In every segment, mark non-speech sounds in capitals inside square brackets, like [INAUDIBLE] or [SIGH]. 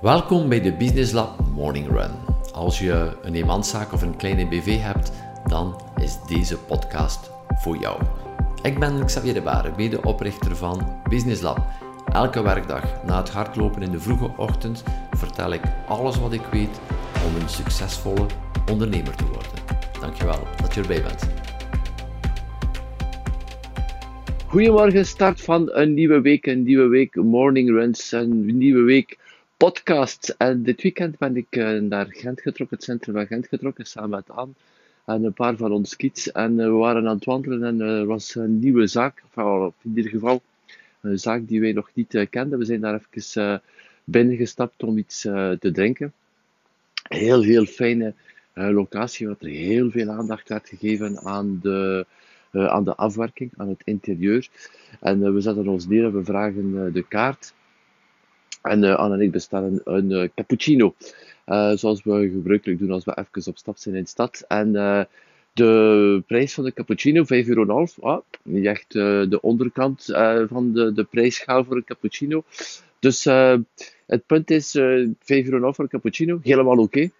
Welkom bij de Business Lab Morning Run. Als je een eenmanszaak of een kleine BV hebt, dan is deze podcast voor jou. Ik ben Xavier de Baren, medeoprichter van Business Lab. Elke werkdag na het hardlopen in de vroege ochtend vertel ik alles wat ik weet om een succesvolle ondernemer te worden. Dankjewel dat je erbij bent. Goedemorgen, start van een nieuwe week, een nieuwe week morning runs, een nieuwe week podcast. En dit weekend ben ik eh, naar Gent getrokken, het centrum van Gent getrokken, samen met Anne en een paar van ons kids. En eh, we waren aan het wandelen en er was een nieuwe zaak, of in ieder geval een zaak die wij nog niet kenden. We zijn daar even binnengestapt om iets te drinken. Heel, heel fijne locatie, waar er heel veel aandacht werd gegeven aan de, aan de afwerking, aan het interieur. En we zetten ons neer en we vragen de kaart. En uh, Anne en ik bestellen een uh, cappuccino. Uh, zoals we gebruikelijk doen als we even op stap zijn in de stad. En de prijs van de cappuccino, 5,5 euro. Ah, niet echt de onderkant van de, de prijsschaal voor een cappuccino. Dus het punt is, 5,5 euro voor een cappuccino, helemaal oké.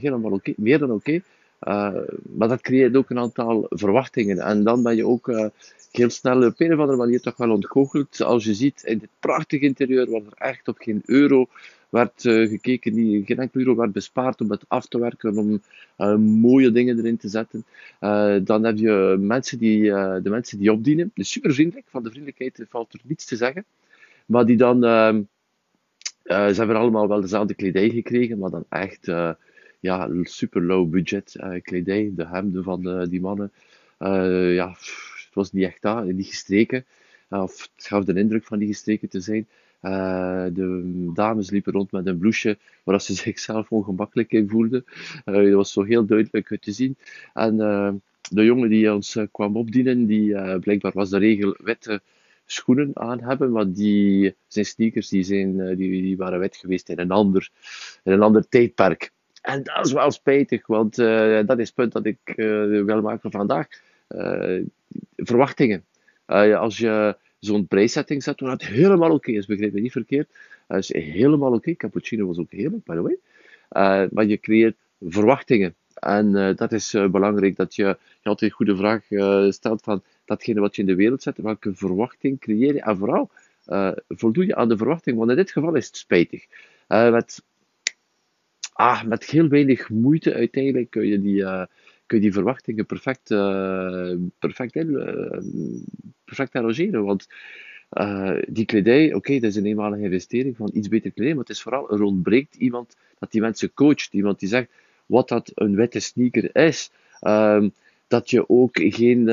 helemaal oké, meer dan oké. Maar dat creëert ook een aantal verwachtingen. En dan ben je ook heel snel op een of andere manier toch wel ontgoocheld. Als je ziet in dit prachtige interieur, waar er echt op geen euro werd uh, gekeken, niet, geen enkele euro werd bespaard om het af te werken, om mooie dingen erin te zetten. Dan heb je mensen die, de mensen die opdienen, dus super vriendelijk, van de vriendelijkheid valt er niets te zeggen, maar die dan, ehm, ze hebben allemaal wel dezelfde kledij gekregen, maar dan echt ja, super low budget kledij, de hemden van die mannen, ja, het was niet echt dat, niet gestreken. of het gaf de indruk van niet gestreken te zijn. De dames liepen rond met een blouseje waar ze [LAUGHS] zichzelf ongemakkelijk in voelden. Dat was zo heel duidelijk te zien. En de jongen die ons kwam opdienen, die blijkbaar was de regel witte schoenen aan hebben, maar die, zijn sneakers die zijn, die, die waren wit geweest in een ander, in een ander tijdperk. En dat is wel spijtig, want dat is het punt dat ik wil maken vandaag uh, verwachtingen. Als je zo'n prijssetting zet, waar het helemaal oké is, begrijp me niet verkeerd, dat is helemaal oké. Cappuccino was ook heerlijk, by the way. Maar je creëert verwachtingen. En dat is belangrijk, dat je, je altijd een goede vraag stelt van datgene wat je in de wereld zet, welke verwachting creëer je? En vooral, voldoe je aan de verwachting? Want in dit geval is het spijtig. met, ah, met heel weinig moeite uiteindelijk kun je die, kun je die verwachtingen perfect, uh, perfect, uh, perfect arrangeren. Want die kledij, oké, dat is een eenmalige investering van iets beter kledij, maar het is vooral, er ontbreekt iemand dat die mensen coacht, iemand die zegt wat dat een witte sneaker is. Um, dat je ook geen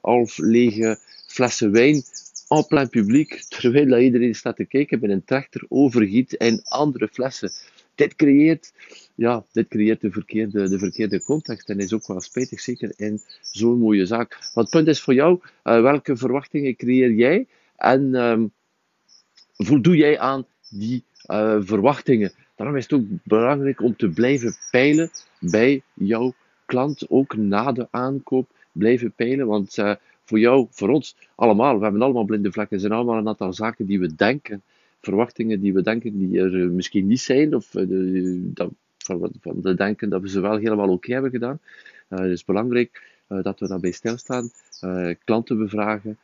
half lege flessen wijn en plein publiek, terwijl dat iedereen staat te kijken, met een trechter overgiet in andere flessen. Dit creëert ja, dit creëert de verkeerde, de verkeerde context en is ook wel spijtig, zeker in zo'n mooie zaak. Want het punt is voor jou, uh, welke verwachtingen creëer jij en um, voldoe jij aan die uh, verwachtingen? Daarom is het ook belangrijk om te blijven peilen bij jouw klant, ook na de aankoop blijven peilen, want uh, voor jou, voor ons, allemaal, we hebben allemaal blinde vlekken, er zijn allemaal een aantal zaken die we denken, verwachtingen die we denken die er misschien niet zijn, of de, dat van, van de denken dat we ze wel helemaal oké hebben gedaan. Uh, het is belangrijk dat we daarbij stilstaan, klanten bevragen,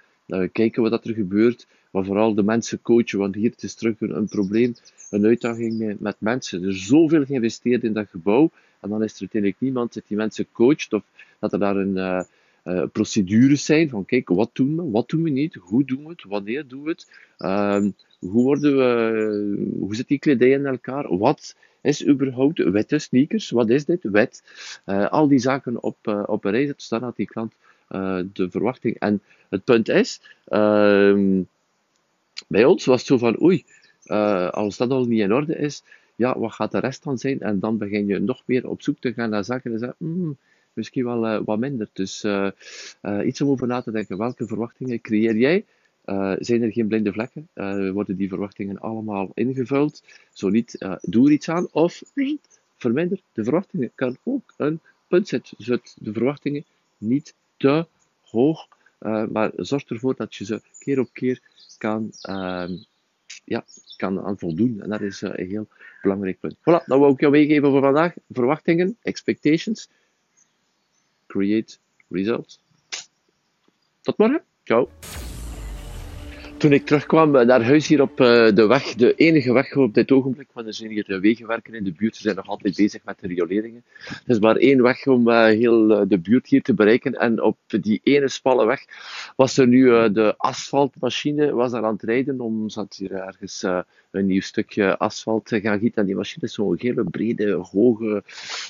kijken wat er gebeurt, maar vooral de mensen coachen, want hier is terug een, een probleem, een uitdaging met mensen. Er is zoveel geïnvesteerd in dat gebouw, en dan is er uiteindelijk niemand dat die mensen coacht, of dat er daar een uh, procedures zijn van kijk, wat doen we, wat doen we niet, hoe doen we het, wanneer doen we het, uh, hoe, worden we, hoe zit die kledij in elkaar, wat is überhaupt witte sneakers, wat is dit, wet, uh, al die zaken op, uh, op een rij zetten, dan had die klant de verwachting. En het punt is, ehm, bij ons was het zo van oei, als dat al niet in orde is, ja, wat gaat de rest dan zijn? En dan begin je nog meer op zoek te gaan naar zaken en zeggen, mm, misschien wel uh, wat minder. Dus uh, uh, iets om over na te denken. Welke verwachtingen creëer jij? zijn er geen blinde vlekken? worden die verwachtingen allemaal ingevuld? Zo niet, doe er iets aan. Of nee, verminder de verwachtingen. Kan ook een punt zetten. Zet de verwachtingen niet te hoog. maar zorg ervoor dat je ze keer op keer kan, ehm, ja, kan aan voldoen. En dat is een heel belangrijk punt. Voilà, dat wou ik jou meegeven voor vandaag. Verwachtingen, expectations. Create results. Tot morgen. Ciao. Toen ik terugkwam eh, naar huis hier op eh, de weg, de enige weg op dit ogenblik, want er zijn hier wegenwerken in de buurt, ze zijn nog altijd bezig met de rioleringen. Er is maar één weg om heel de buurt hier te bereiken en op die ene spalle weg was er nu de asfaltmachine was daar aan het rijden om, zat hier ergens een nieuw stukje asfalt gaan gieten en die machine zo'n hele brede, hoge,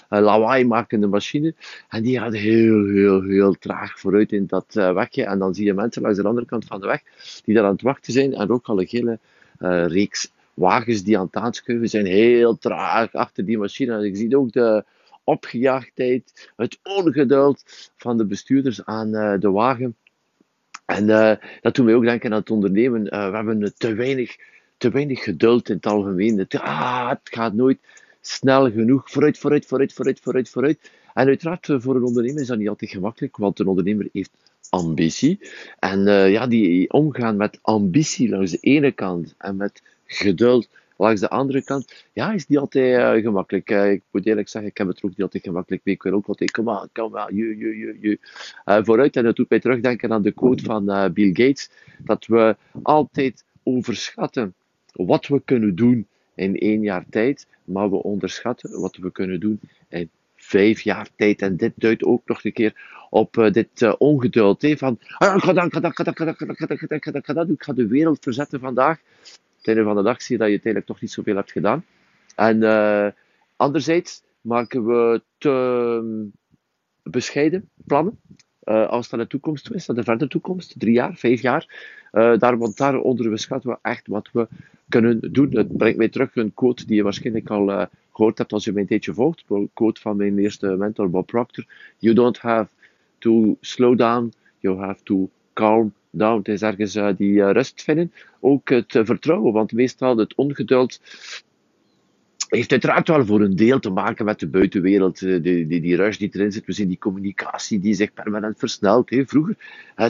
lawaai makende machine en die gaat heel, heel, heel traag vooruit in dat wegje en dan zie je mensen langs de andere kant van de weg die daar aan het wachten zijn en ook al een hele uh, reeks wagens die aan het aanschuiven zijn, heel traag achter die machine. En ik zie ook de opgejaagdheid, het ongeduld van de bestuurders aan de wagen. En dat doet mij ook denken aan het ondernemen. we hebben te weinig, te weinig geduld in het algemeen. Het, ah, het gaat nooit snel genoeg. Vooruit, vooruit, vooruit, vooruit, vooruit, vooruit. En uiteraard, voor een ondernemer is dat niet altijd gemakkelijk, want een ondernemer heeft ambitie. En uh, ja, die omgaan met ambitie langs de ene kant en met geduld langs de andere kant, ja, is niet altijd uh, gemakkelijk. Uh, ik moet eerlijk zeggen, ik heb het er ook niet altijd gemakkelijk mee. Ik wil ook altijd, kom maar, kom maar, je, je, je, je. vooruit. En dat doet mij terugdenken aan de quote van Bill Gates, dat we altijd overschatten wat we kunnen doen in één jaar tijd, maar we onderschatten wat we kunnen doen in vijf jaar tijd. En dit duidt ook nog een keer op uh, dit uh, ongeduld. Hè, van, ah, ik ga dat, ik ga dat, ik ga dat, ga ik ga ga de wereld verzetten vandaag. Einde van de dag zie je dat je uiteindelijk toch niet zoveel hebt gedaan. En uh, anderzijds maken we te um, bescheiden plannen. Uh, als naar de toekomst is, naar de verdere toekomst, drie jaar, vijf jaar. Uh, daar, want daaronder beschatten we echt wat we kunnen doen. Het brengt mij terug een quote die je waarschijnlijk al uh, gehoord hebt als je mij een tijdje volgt. Een quote van mijn eerste mentor Bob Proctor. You don't have to slow down, you have to calm down. Het is ergens die rust vinden. Ook het vertrouwen, want meestal het ongeduld heeft uiteraard wel voor een deel te maken met de buitenwereld, die, die, die rush die erin zit. We zien die communicatie die zich permanent versnelt. Hè. Vroeger,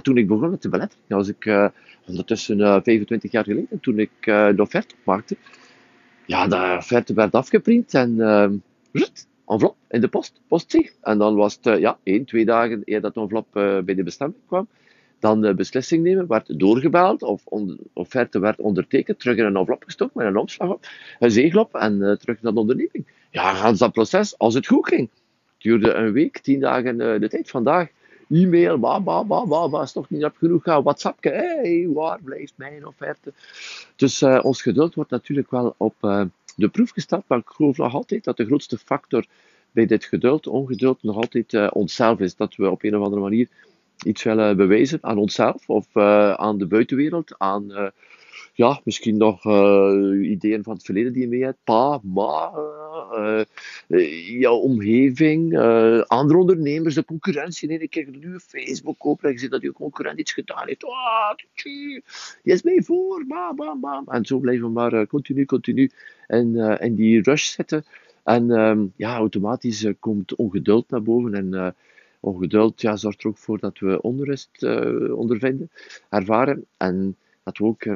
toen ik begon met de belettering, als ik ondertussen 25 jaar geleden, toen ik de offerte maakte, ja, de offerte werd afgeprint en envelop in de post, postzeg. En dan was het, ja, één, twee dagen eer dat de envelop bij de bestemming kwam. Dan de beslissing nemen, werd doorgebeld of offerte werd ondertekend, terug in een envelop gestoken met een omslag op, een zegel op en uh, terug naar de onderneming. Ja, gans dat proces, als het goed ging, duurde een week, tien dagen uh, de tijd. Vandaag e-mail, ba, ba, ba, ba, ba, is toch niet op genoeg gaan, WhatsApp, hey, waar blijft mijn offerte? Dus uh, ons geduld wordt natuurlijk wel op de proef gesteld, maar ik geloof nog altijd dat de grootste factor bij dit geduld, ongeduld, nog altijd onszelf is. Dat we op een of andere manier iets willen bewijzen aan onszelf of uh, aan de buitenwereld, aan uh, ja, misschien nog uh, ideeën van het verleden die je mee hebt, pa, ma, jouw omgeving, andere ondernemers, de concurrentie. Nee, ik kijk nu Facebook open en ik zie dat je concurrent iets gedaan heeft. Oh, je is mij voor, bam, bam, bam. En zo blijven we maar continu, continu in, in die rush zitten. En um, ja, automatisch komt ongeduld naar boven en ongeduld ja, zorgt er ook voor dat we onrust uh, ondervinden, ervaren. En dat we ook uh,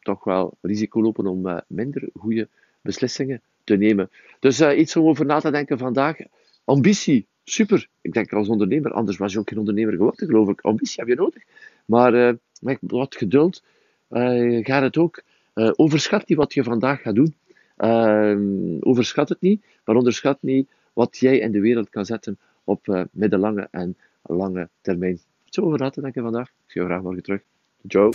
toch wel risico lopen om uh, minder goede beslissingen te nemen. Dus iets om over na te denken vandaag. Ambitie, super. Ik denk als ondernemer, anders was je ook geen ondernemer geworden, geloof ik. Ambitie heb je nodig. Maar met wat geduld gaat het ook. overschat niet wat je vandaag gaat doen. Overschat het niet, maar onderschat niet wat jij in de wereld kan zetten op uh, middellange en lange termijn. Zo over te denken vandaag. Ik zie je graag morgen terug. Ciao.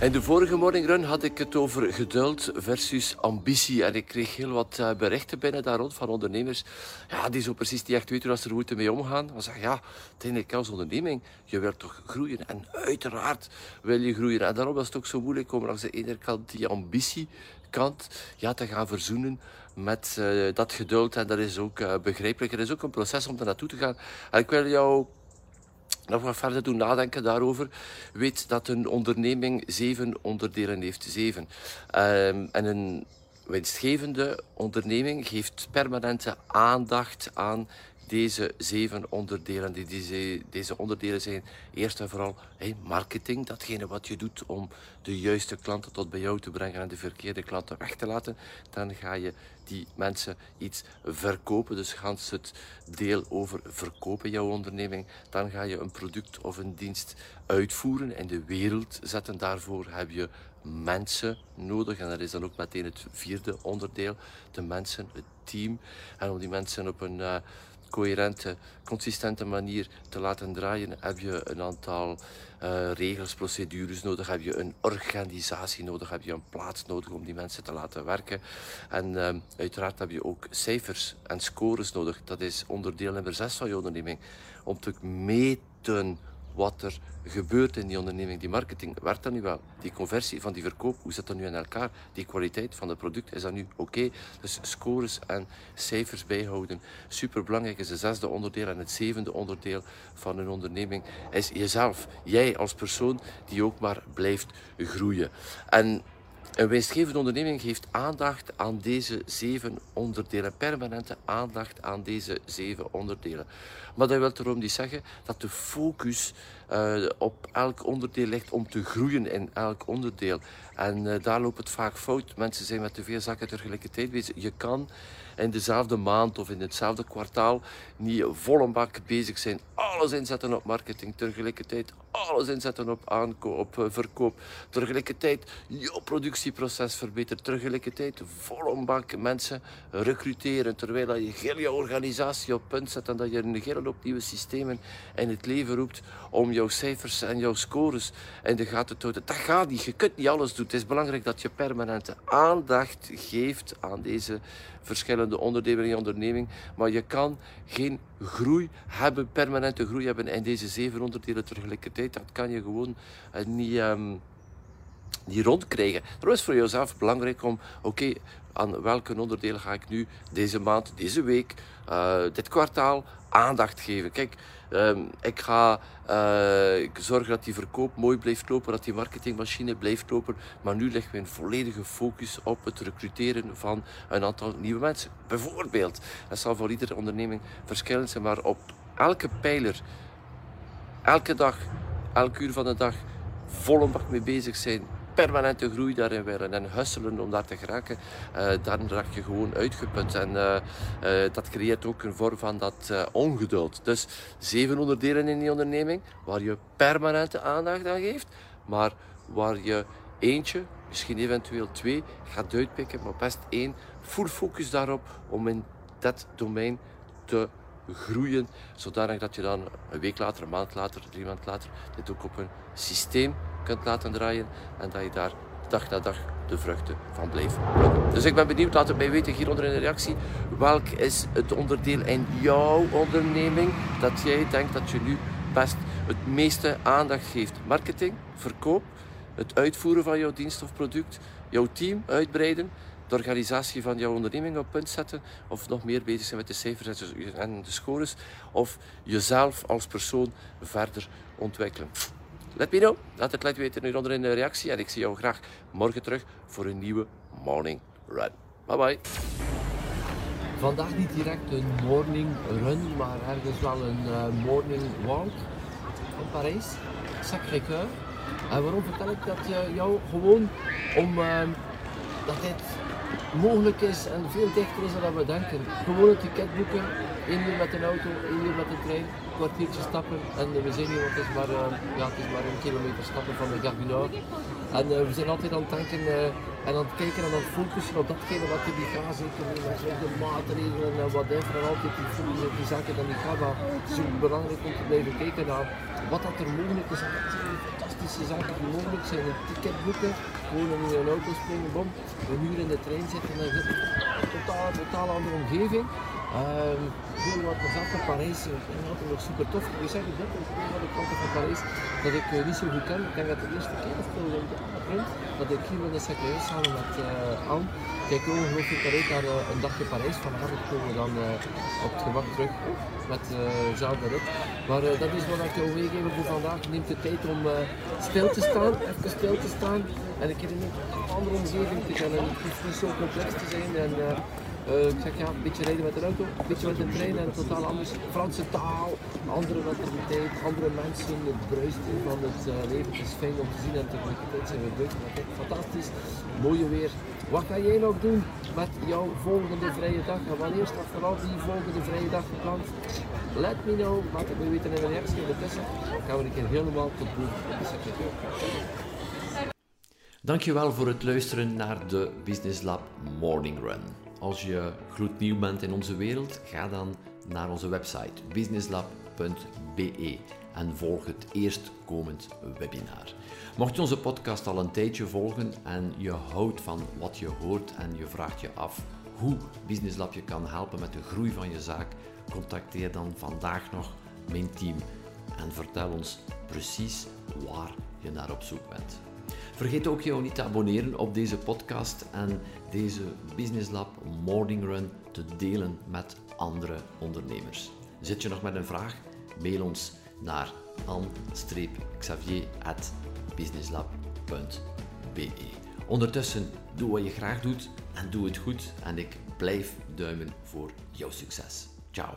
In de vorige morning run had ik het over geduld versus ambitie. En ik kreeg heel wat uh, berichten binnen daar rond van ondernemers. Ja, die zo precies die echt weten hoe ze er moeten mee omgaan. Dan zeg ja, uiteindelijk als onderneming, je wilt toch groeien. En uiteraard wil je groeien. En daarom was het ook zo moeilijk om langs de ene kant die ambitiekant ja, te gaan verzoenen met uh, dat geduld. En dat is ook uh, begrijpelijk. Er is ook een proces om daar naartoe te gaan. En ik wil jou nog wat verder doen nadenken daarover. Weet dat een onderneming zeven onderdelen heeft. Zeven. Um, en een winstgevende onderneming geeft permanente aandacht aan deze zeven onderdelen. Die, deze, onderdelen zijn eerst en vooral marketing, datgene wat je doet om de juiste klanten tot bij jou te brengen en de verkeerde klanten weg te laten. Dan ga je die mensen iets verkopen. Dus gans het deel over verkopen jouw onderneming. Dan ga je een product of een dienst uitvoeren en de wereld zetten. Daarvoor heb je mensen nodig. En dat is dan ook meteen het vierde onderdeel. De mensen, het team. En om die mensen op een uh, coherente, consistente manier te laten draaien, heb je een aantal uh, regels, procedures nodig, heb je een organisatie nodig, heb je een plaats nodig om die mensen te laten werken. En uh, uiteraard heb je ook cijfers en scores nodig. Dat is onderdeel nummer 6 van je onderneming. Om te meten wat er gebeurt in die onderneming, die marketing, werkt dat nu wel? Die conversie van die verkoop, hoe zit dat nu in elkaar? Die kwaliteit van het product, is dat nu oké? Dus scores en cijfers bijhouden. Super belangrijk is het zesde onderdeel en het zevende onderdeel van een onderneming is jezelf. Jij als persoon die ook maar blijft groeien. En een winstgevende onderneming geeft aandacht aan deze zeven onderdelen, permanente aandacht aan deze zeven onderdelen. Maar dat wil erom niet zeggen dat de focus uh, op elk onderdeel ligt om te groeien in elk onderdeel. En uh, daar loopt het vaak fout. Mensen zijn met te veel zaken tegelijkertijd bezig. Je kan in dezelfde maand of in hetzelfde kwartaal niet volle bak bezig zijn. Alles inzetten op marketing, tegelijkertijd alles inzetten op aankoop, op uh, verkoop. Tegelijkertijd je productieproces verbeteren. Tegelijkertijd volle bak mensen recruteren. Terwijl je heel je organisatie op punt zet en dat je een hele hoop nieuwe systemen in het leven roept om jouw cijfers en jouw scores in de gaten te houden. Dat gaat niet. Je kunt niet alles doen. Het is belangrijk dat je permanente aandacht geeft aan deze verschillende onderdelen in je onderneming. Maar je kan geen groei hebben, permanente groei hebben in deze zeven onderdelen tegelijkertijd. Dat kan je gewoon uh, niet, um, niet rondkrijgen. Dat is voor jezelf belangrijk om, oké, aan welke onderdelen ga ik nu deze maand, deze week, uh, dit kwartaal aandacht geven. Kijk, um, ik ga uh, zorgen dat die verkoop mooi blijft lopen, dat die marketingmachine blijft lopen. Maar nu leggen we een volledige focus op het recruteren van een aantal nieuwe mensen. Bijvoorbeeld, dat zal voor iedere onderneming verschillend zijn, maar op elke pijler, elke dag, elk uur van de dag, volle bak mee bezig zijn permanente groei daarin willen en hustelen om daar te geraken, uh, dan raak je gewoon uitgeput. En uh, uh, dat creëert ook een vorm van dat ongeduld. Dus zeven onderdelen in die onderneming, waar je permanente aandacht aan geeft, maar waar je eentje, misschien eventueel twee, gaat uitpikken, maar best één. Full focus daarop om in dat domein te groeien, zodanig dat je dan een week later, een maand later, drie maanden later, dit ook op een systeem kunt laten draaien en dat je daar dag na dag de vruchten van blijft. Dus ik ben benieuwd, laat het mij weten hieronder in de reactie. Welk is het onderdeel in jouw onderneming dat jij denkt dat je nu best het meeste aandacht geeft? Marketing, verkoop, het uitvoeren van jouw dienst of product, jouw team uitbreiden, de organisatie van jouw onderneming op punt zetten, of nog meer bezig zijn met de cijfers en de scores, of jezelf als persoon verder ontwikkelen. Let me know. Laat het laten weten hieronder in de reactie. En ik zie jou graag morgen terug voor een nieuwe Morning Run. Bye bye. Vandaag niet direct een morning run, maar ergens wel een uh, morning walk in Parijs. Sacré-Cœur. En waarom vertel ik dat uh, jou? Gewoon om uh, dat dit mogelijk is en veel dichter is dan we denken. Gewoon een ticket één uur met een auto, één uur met de trein, een kwartiertje stappen en we zijn hier, want het is maar, uh, ja, het is maar een kilometer stappen van de Gare. En uh, we zijn altijd aan het denken uh, en aan het kijken en aan het focussen op datgene wat er niet gaat, met de maatregelen en whatever en altijd die op die zaken dat niet gaat. Maar het is belangrijk om te blijven kijken naar wat dat er mogelijk is. En dat fantastische zaken die mogelijk zijn. Een ticket boeken, gewoon in een auto springen, bom, een uur in de trein zitten en dan zit een totaal, totaal andere omgeving. Um, heel wat gezegd van Parijs, ik vind het altijd nog super tof. Ik zeg dit is van de kanten van Parijs dat ik uh, niet zo goed ken. Ik denk dat de eerste keer of zo dat ik hier met de secretaris samen met uh, Anne kijk ongelooflijk uit naar uh, een dagje Parijs. Vanavond komen we dan uh, op het gemak terug met dezelfde rit. Maar dat is wat ik jou meegeven voor vandaag. Neem de tijd om stil te staan, even stil te staan en een keer in een andere omgeving te gaan. En het hoeft niet zo complex te zijn. Uh, ik zeg ja, een beetje rijden met de auto, een beetje met de trein en totaal anders. Franse taal, andere mentaliteit, andere mensen, het bruist van het uh, leven. Het is fijn om te zien en tegelijkertijd zijn we buiten. Fantastisch, mooie weer. Wat ga jij nog doen met jouw volgende vrije dag? En wanneer staat vooral die volgende vrije dag gepland? Let me know, laat het me weten in een reactie ondertussen. Gaan we een keer helemaal tot boven op de secretair. Dankjewel voor het luisteren naar de Business Lab Morning Run. Als je gloednieuw bent in onze wereld, ga dan naar onze website businesslab.be en volg het eerstkomend webinar. Mocht je onze podcast al een tijdje volgen en je houdt van wat je hoort en je vraagt je af hoe Business Lab je kan helpen met de groei van je zaak, contacteer dan vandaag nog mijn team en vertel ons precies waar je naar op zoek bent. Vergeet ook jou niet te abonneren op deze podcast en deze Business Lab Morning Run te delen met andere ondernemers. Zit je nog met een vraag? Mail ons naar an-xavier.businesslab.be Ondertussen, doe wat je graag doet en doe het goed en ik blijf duimen voor jouw succes. Ciao.